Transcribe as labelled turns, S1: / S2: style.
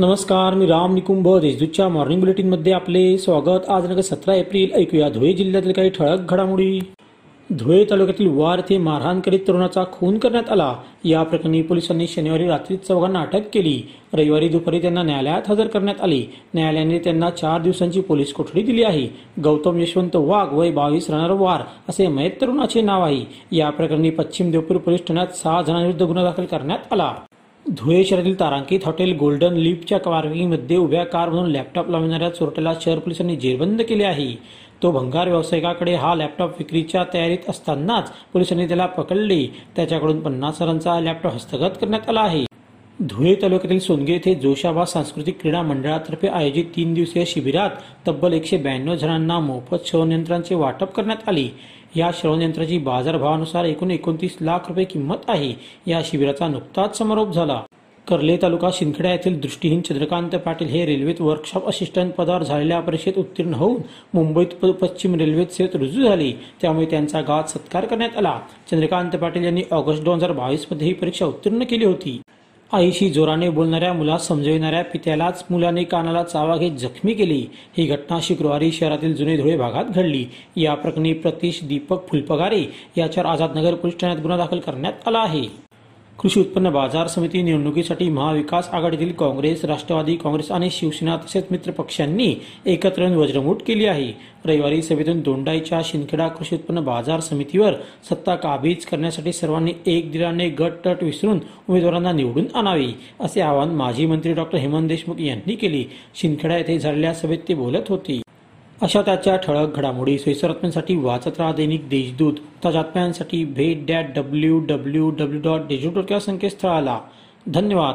S1: नमस्कार मी राम निकुंभ देशदूतच्या मॉर्निंग बुलेटिनमध्ये आपले स्वागत. आज नगर सतरा एप्रिल ऐकूया धुळे जिल्ह्यातील काही ठळक घडामोडी. धुळे तालुक्यातील वार येथे मारहाण करीत तरुणाचा खून करण्यात आला. या प्रकरणी पोलिसांनी शनिवारी रात्री चौघांना अटक केली. रविवारी दुपारी त्यांना न्यायालयात हजर करण्यात आले. न्यायालयाने त्यांना चार दिवसांची पोलीस कोठडी दिली आहे. गौतम यशवंत वाघ वय बावीस राहणार वार असे मयत तरुणाचे नाव आहे. या प्रकरणी पश्चिम देवपूर पोलीस ठाण्यात सहा जणांविरुद्ध गुन्हा दाखल करण्यात आला. धुळे शहरातील तारांकित हॉटेल गोल्डन लीपच्या पार्किंगमध्ये उभ्या कारमधून लॅपटॉप लावणाऱ्या चोरट्याला शहर पोलिसांनी जेरबंद केले आहे. तो भंगार व्यावसायिकाकडे हा लॅपटॉप विक्रीच्या तयारीत असतानाच पोलिसांनी त्याला पकडले. त्याच्याकडून पन्नास हजारांचा लॅपटॉप हस्तगत करण्यात आला आहे. धुळे तालुक्यातील सोनगे येथे जोशाबा सांस्कृतिक क्रीडा मंडळातर्फे आयोजित तीन दिवसीय शिबिरात तब्बल एकशे ब्याण्णव जणांना मोफत श्रवणयंत्रांचे वाटप करण्यात आले. या श्रवणयंत्राची बाजारभावानुसार एकूण एकोणतीस लाख रुपये किंमत आहे. या शिबिराचा नुकताच समारोप झाला. कर्ले तालुका शिंदखेडा येथील दृष्टीहीन चंद्रकांत पाटील हे रेल्वेत वर्कशॉप असिस्टंट पदावर झालेल्या परीक्षेत उत्तीर्ण होऊन मुंबईत प- पश्चिम रेल्वेत सेवेत रुजू झाले. त्यामुळे त्यांचा गावात सत्कार करण्यात आला. चंद्रकांत पाटील यांनी ऑगस्ट दोन हजार बावीसमध्ये ही परीक्षा उत्तीर्ण केली होती. आईशी जोराने बोलणाऱ्या मुलास समजविणाऱ्या पित्यालाच मुलाने कानाला चावा घेत जखमी केली. ही घटना शुक्रवारी शहरातील जुने धुळे भागात घडली. या प्रकरणी प्रतीश दीपक फुलपगारे याच्यावर आझादनगर पोलीस ठाण्यात गुन्हा दाखल करण्यात आला आहे. कृषी उत्पन्न बाजार समिती निवडणुकीसाठी महाविकास आघाडीतील काँग्रेस राष्ट्रवादी काँग्रेस आणि शिवसेना तसेच मित्र पक्षांनी एकत्र येऊन वज्रमूठ केली आहे. रविवारी सभेतून दोंडाईच्या शिंदखेडा कृषी उत्पन्न बाजार समितीवर सत्ता काबीज करण्यासाठी सर्वांनी एक दिलाने गट तट विसरून उमेदवारांना निवडून आणावे असे आवाहन माजी मंत्री डॉक्टर हेमंत देशमुख यांनी केले. शिंदखेडा येथे झालेल्या सभेत ते बोलत होते. अशा त्याच्या ठळक घडामोडी सोयीस्कर बातम्यांसाठी वाचत राहा दैनिक देशदूत. ताज्या बातम्यांसाठी भेट that W W W dot Deshdoot या संकेतस्थळाला. धन्यवाद.